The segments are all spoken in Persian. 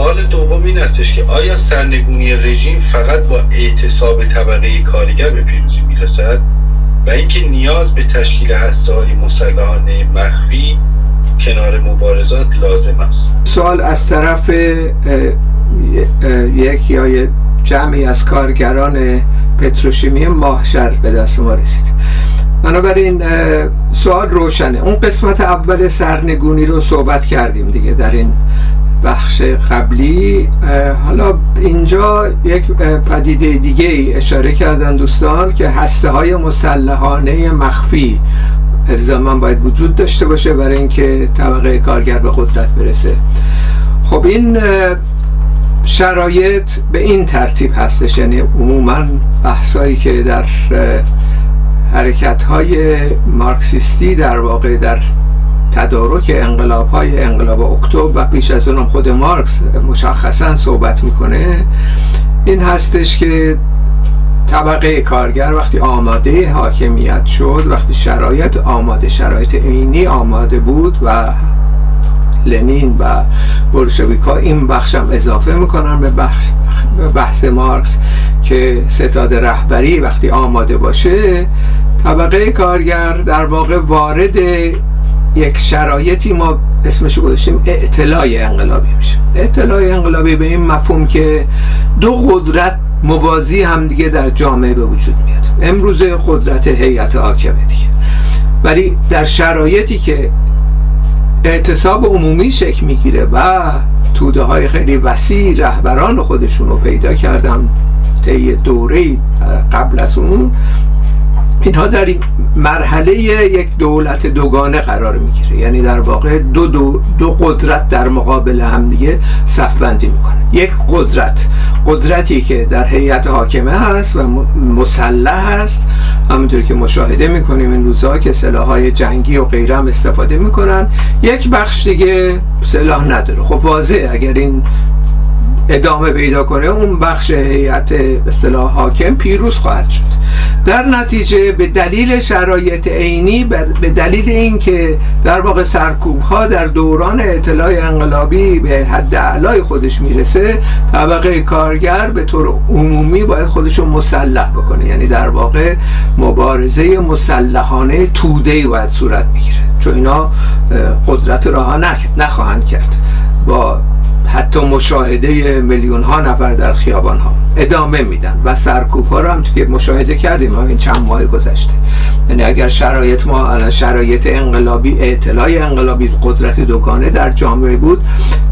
سوال دوم این استش که آیا سرنگونی رژیم فقط با اعتصاب طبقه کارگر به پیروزی می‌رسد؟ و اینکه نیاز به تشکیل هسته های مسلحانه مخفی کنار مبارزات لازم است. سوال از طرف یک یا جمعی از کارگران پتروشیمی ماهشر به دست ما رسید. بنابراین سوال روشنه. اون قسمت اول سرنگونی رو صحبت کردیم دیگه در این بخش قبلی حالا اینجا یک پدیده دیگه ای اشاره کردن دوستان که هسته های مسلحانه مخفی الزاما باید وجود داشته باشه برای اینکه طبقه کارگر به قدرت برسه. خب این شرایط به این ترتیب هستش یعنی عموما بحثایی که در حرکت های مارکسیستی در واقع در تدارک انقلاب های انقلاب اکتبر و پیش از اونم خود مارکس مشخصا صحبت می‌کنه این هستش که طبقه کارگر وقتی آماده حاکمیت شد وقتی شرایط آماده شرایط عینی آماده بود و لنین و بلشویکا این بخشم اضافه می‌کنن به به بحث مارکس که ستاد رهبری وقتی آماده باشه طبقه کارگر در واقع وارد یک شرایطی ما اسمش گذاشتیم اعتلای انقلابی میشه. اعتلای انقلابی به این مفهوم که دو قدرت موازی هم دیگه در جامعه به وجود میاد. امروز قدرت هیئت حاکمه دیگه. ولی در شرایطی که اعتصاب عمومی شکل می‌گیره و توده های خیلی وسیع رهبران خودشون رو پیدا کردن طی دوره قبل از اون اینها در این مرحله یک دولت دوگانه قرار می‌گیره. یعنی در واقع دو, دو, دو قدرت در مقابل هم دیگه صف بندی می‌کنه. یک قدرت قدرتی که در هیئت حاکمه هست و مسلح هست. همونطور که مشاهده می‌کنیم این روزها که سلاحهای جنگی و غیره هم استفاده می‌کنن. یک بخش دیگه سلاح نداره. خب واضح اگر این ادامه پیدا کنه اون بخش هیئت اصطلاح حاکم پیروز خواهد شد. در نتیجه به دلیل شرایط عینی به دلیل اینکه در واقع سرکوب ها در دوران اطلاع انقلابی به حد اعلای خودش می‌رسه طبقه کارگر به طور عمومی باید خودش رو مسلح بکنه. یعنی در واقع مبارزه مسلحانه توده باید صورت می‌گیره چون اینا قدرت راه نخواهند کرد. با حتی مشاهده میلیون ها نفر در خیابان ها ادامه میدن و سرکوب ها رو هم که مشاهده کردیم همین چند ماه گذشته. یعنی اگر شرایط ما الان شرایط انقلابی اطلاع انقلابی قدرت دکانه در جامعه بود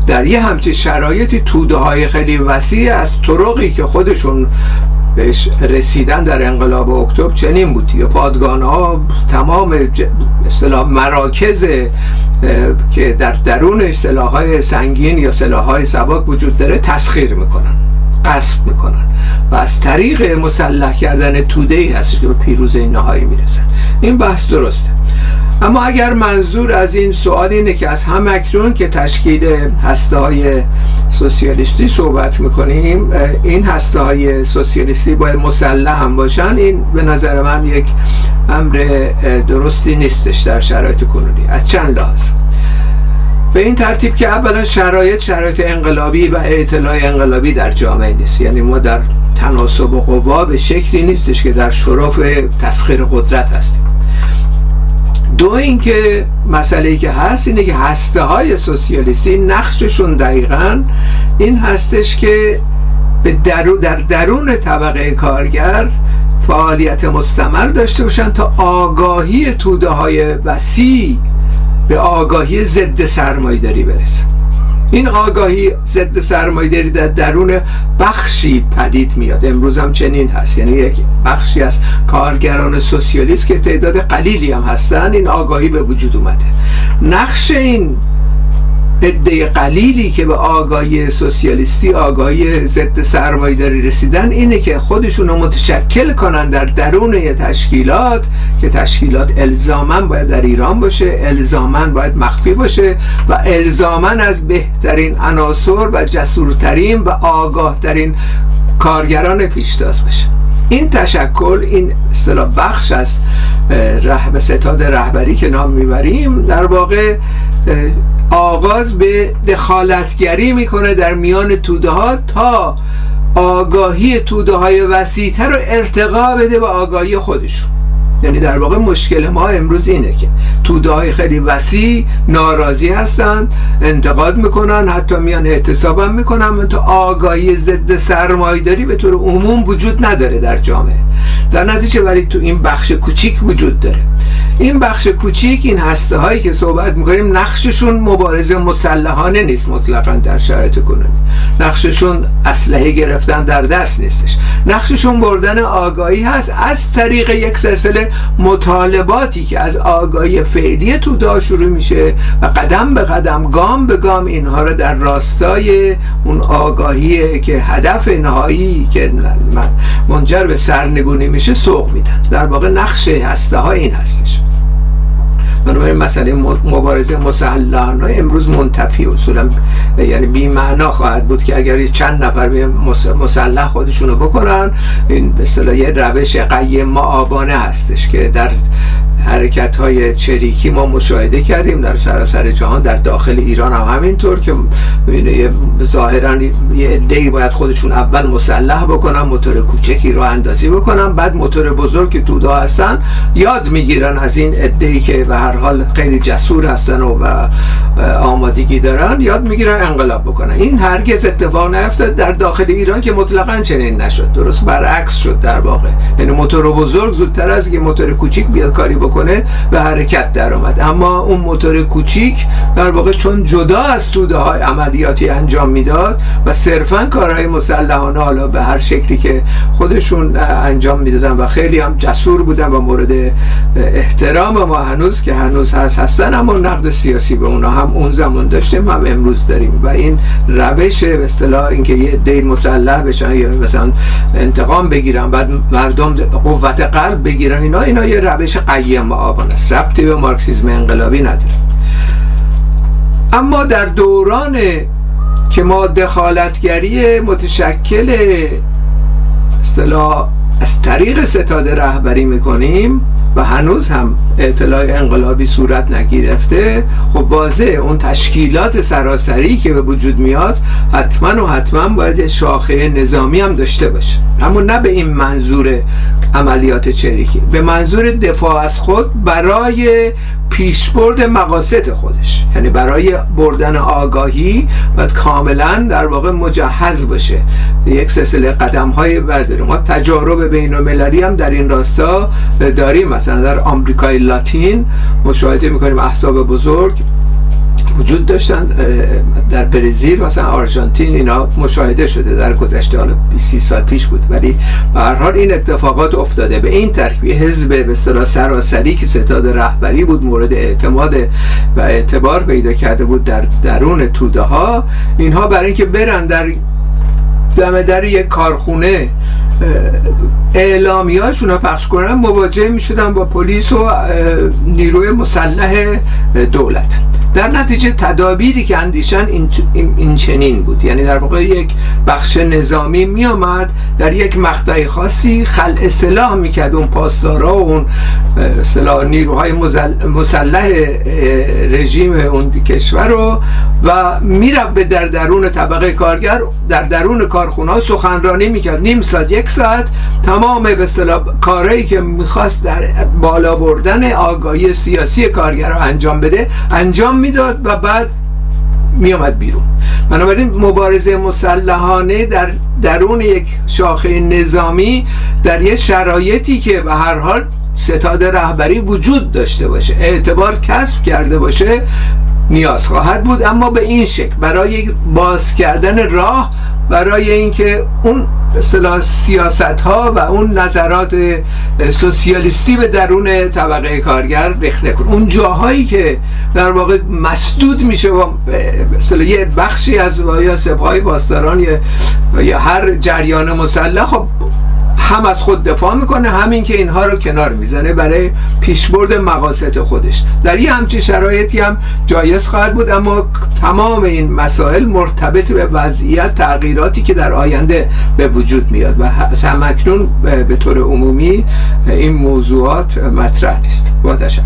در یه همچین شرایطی توده های خیلی وسیع از طرقی که خودشون بهش رسیدن در انقلاب اکتبر چنین بود. یا پادگان ها تمام اصطلاح مراکز که در درونش سلاحهای سنگین یا سلاحهای سباک وجود داره تسخیر می‌کنن قصب می‌کنن. و از طریق مسلح کردن توده ای هست که به پیروزی نهایی می‌رسن. این بحث درسته. اما اگر منظور از این سوال اینه که از هم اکنون که تشکیل هسته های سوسیالیستی صحبت می‌کنیم این هسته های سوسیالیستی باید مسلح هم باشن این به نظر من یک امر درستی نیستش در شرایط کنونی. از چند لحاظ. به این ترتیب که اولا شرایط شرایط انقلابی و اطلاع انقلابی در جامعه نیست. یعنی ما در تناسب و قوا به شکلی نیستش که در شرف تسخیر قدرت هستیم. دو اینکه مسئله که هست اینه که هسته های سوسیالیستی نقششون دقیقا این هستش که به درو در درون طبقه کارگر فعالیت مستمر داشته باشن تا آگاهی توده های وسیع به آگاهی ضد سرمایداری برسه این آگاهی ضد سرمایه‌داری در درون بخشی پدید میاد. امروز هم چنین هست. یعنی یک بخشی از کارگران سوسیالیست که تعداد قلیلی هم هستن این آگاهی به وجود اومده. نقش این عده قلیلی که به آگاهی سوسیالیستی آگاهی ضد سرمایه‌داری رسیدن اینه که خودشون رو متشکل کنن در درون یه تشکیلات که تشکیلات الزاما باید در ایران باشه الزاما باید مخفی باشه و الزاما از بهترین عناصر و جسورترین و آگاهترین کارگران پیشتاز باشه. این تشکل این اصطلاح بخش از ره ستاد رهبری که نام می‌بریم در واقع آغاز به دخالتگری می‌کنه در میان توده ها تا آگاهی توده های وسیعتر رو ارتقا بده به آگاهی خودشون. یعنی در واقع مشکل ما امروز اینه که توده های خیلی وسیع ناراضی هستن انتقاد می‌کنن حتی میان اعتصاب هم می‌کنن تا آگاهی ضد سرمایداری به طور عموم وجود نداره در جامعه. در نتیجه ولی تو این بخش کوچیک وجود داره. این بخش کوچیک این هسته هایی که صحبت می‌کنیم نقششون مبارزه مسلحانه نیست مطلقا در شرایط کنونی نقششون اسلحه گرفتن در دست نیستش. نقششون بردن آگاهی هست از طریق یک سلسله مطالباتی که از آگاهی فعلی تودا شروع میشه و قدم به قدم گام به گام اینها رو در راستای اون آگاهی که هدف نهایی که منجر به سرنگونی میشه سوق میدن. در واقع نقش هسته ها این هستش. بنابراین مسئله مبارزه مسلحانه امروز منتفی اصولا یعنی بی معنا خواهد بود که اگر چند نفر به مسلح خودشونو بکنن این به اصطلاح یه روش قیم معابانه هستش که در حرکت های چریکی ما مشاهده کردیم در سراسر جهان در داخل ایران هم همینطور که ظاهرا یه عده‌ای باید خودشون اول مسلح بکنن موتور کوچکی رو اندازی بکنن بعد موتور بزرگ که تودا هستن یاد می‌گیرن از این عده‌ای که به هر حال خیلی جسور هستن و, آمادگی دارن یاد می‌گیرن انقلاب بکنن. این هرگز اتفاق نیفتاد در داخل ایران که مطلقا چنین نشد. درست برعکس شد در واقع. یعنی موتور بزرگ زودتر از که موتور کوچیک بیاد کاری بکنه. به حرکت در اومد. اما اون موتور کوچیک در واقع چون جدا از توده های عملیاتی انجام می‌داد و صرفا کارهای مسلحانه حالا به هر شکلی که خودشون انجام می‌دادن و خیلی هم جسور بودن و مورد احترام ما هنوز که هنوز هست هستن اما نقد سیاسی به اونا هم اون زمان داشتیم هم امروز داریم. و این روش به اصطلاح اینکه یه دی مسلح بشن یا مثلا انتقام بگیرن بعد مردم قوت قلب بگیرن اینا اینا یه روش قیم معابان است. ربطی به مارکسیزم انقلابی نداره. اما در دوران که ما دخالتگری متشکل اصطلاح از طریق ستاد رهبری می‌کنیم و هنوز هم اطلاع انقلابی صورت نگرفته. خب واضح اون تشکیلات سراسری که به وجود میاد حتما و حتما باید شاخه نظامی هم داشته باشه. اما نه به این منظور عملیات چریکی. به منظور دفاع از خود برای پیشبرد مقاصد خودش. یعنی برای بردن آگاهی باید کاملا در واقع مجهز باشه. یک سلسله قدم های برداریم. ما تجارب بین المللی هم در این راستا داریم. مثلا در آمریکای لاتین مشاهده می‌کنیم. احزاب بزرگ وجود داشتن در برزیل مثلا آرژانتین اینا مشاهده شده در گذشته حالا 20 سال پیش بود. ولی به هر حال این اتفاقات افتاده. به این ترکیب حزب به اصطلاح سراسری که ستاد رهبری بود مورد اعتماد و اعتبار پیدا کرده بود در درون توده ها اینها برای اینکه برن در دم در یک کارخونه اعلامی هاشون رو پخش کنن مواجه می شدن با پلیس و نیروی مسلح دولت. در نتیجه تدابیری که اندیشن این, این چنین بود. یعنی در واقع یک بخش نظامی می آمد در یک مقطع خاصی خلع سلاح می‌کرد. اون پاسدارا و اون سلاح نیروهای مسلح رژیم اون کشور رو و می‌رفت به در درون طبقه کارگر. در درون کارخونه سخنرانی می‌کرد. نیم ساعت یک ساعت تمام به اصطلاح کارهایی که می‌خواست در بالا بردن آگاهی سیاسی کارگر رو انجام بده انجام می‌داد و بعد میامد بیرون. بنابراین مبارزه مسلحانه در درون یک شاخه نظامی در یک شرایطی که به هر حال ستاد رهبری وجود داشته باشه اعتبار کسب کرده باشه نیاز خواهد بود. اما به این شکل برای باز کردن راه برای اینکه اون اصطلاح سیاست ها و اون نظرات سوسیالیستی به درون طبقه کارگر ریخت نکن اون جاهایی که در واقع مسدود میشه و یه بخشی از یا سپاه پاسداران یا هر جریان مسلح خب هم از خود دفاع می‌کنه همین که اینها رو کنار می‌زنه برای پیشبرد مقاصد خودش. در یه همچین شرایطی هم جایز خواهد بود اما تمام این مسائل مرتبط به وضعیت تغییراتی که در آینده به وجود میاد و همکنون به طور عمومی این موضوعات مطرح نیست. با تشکر.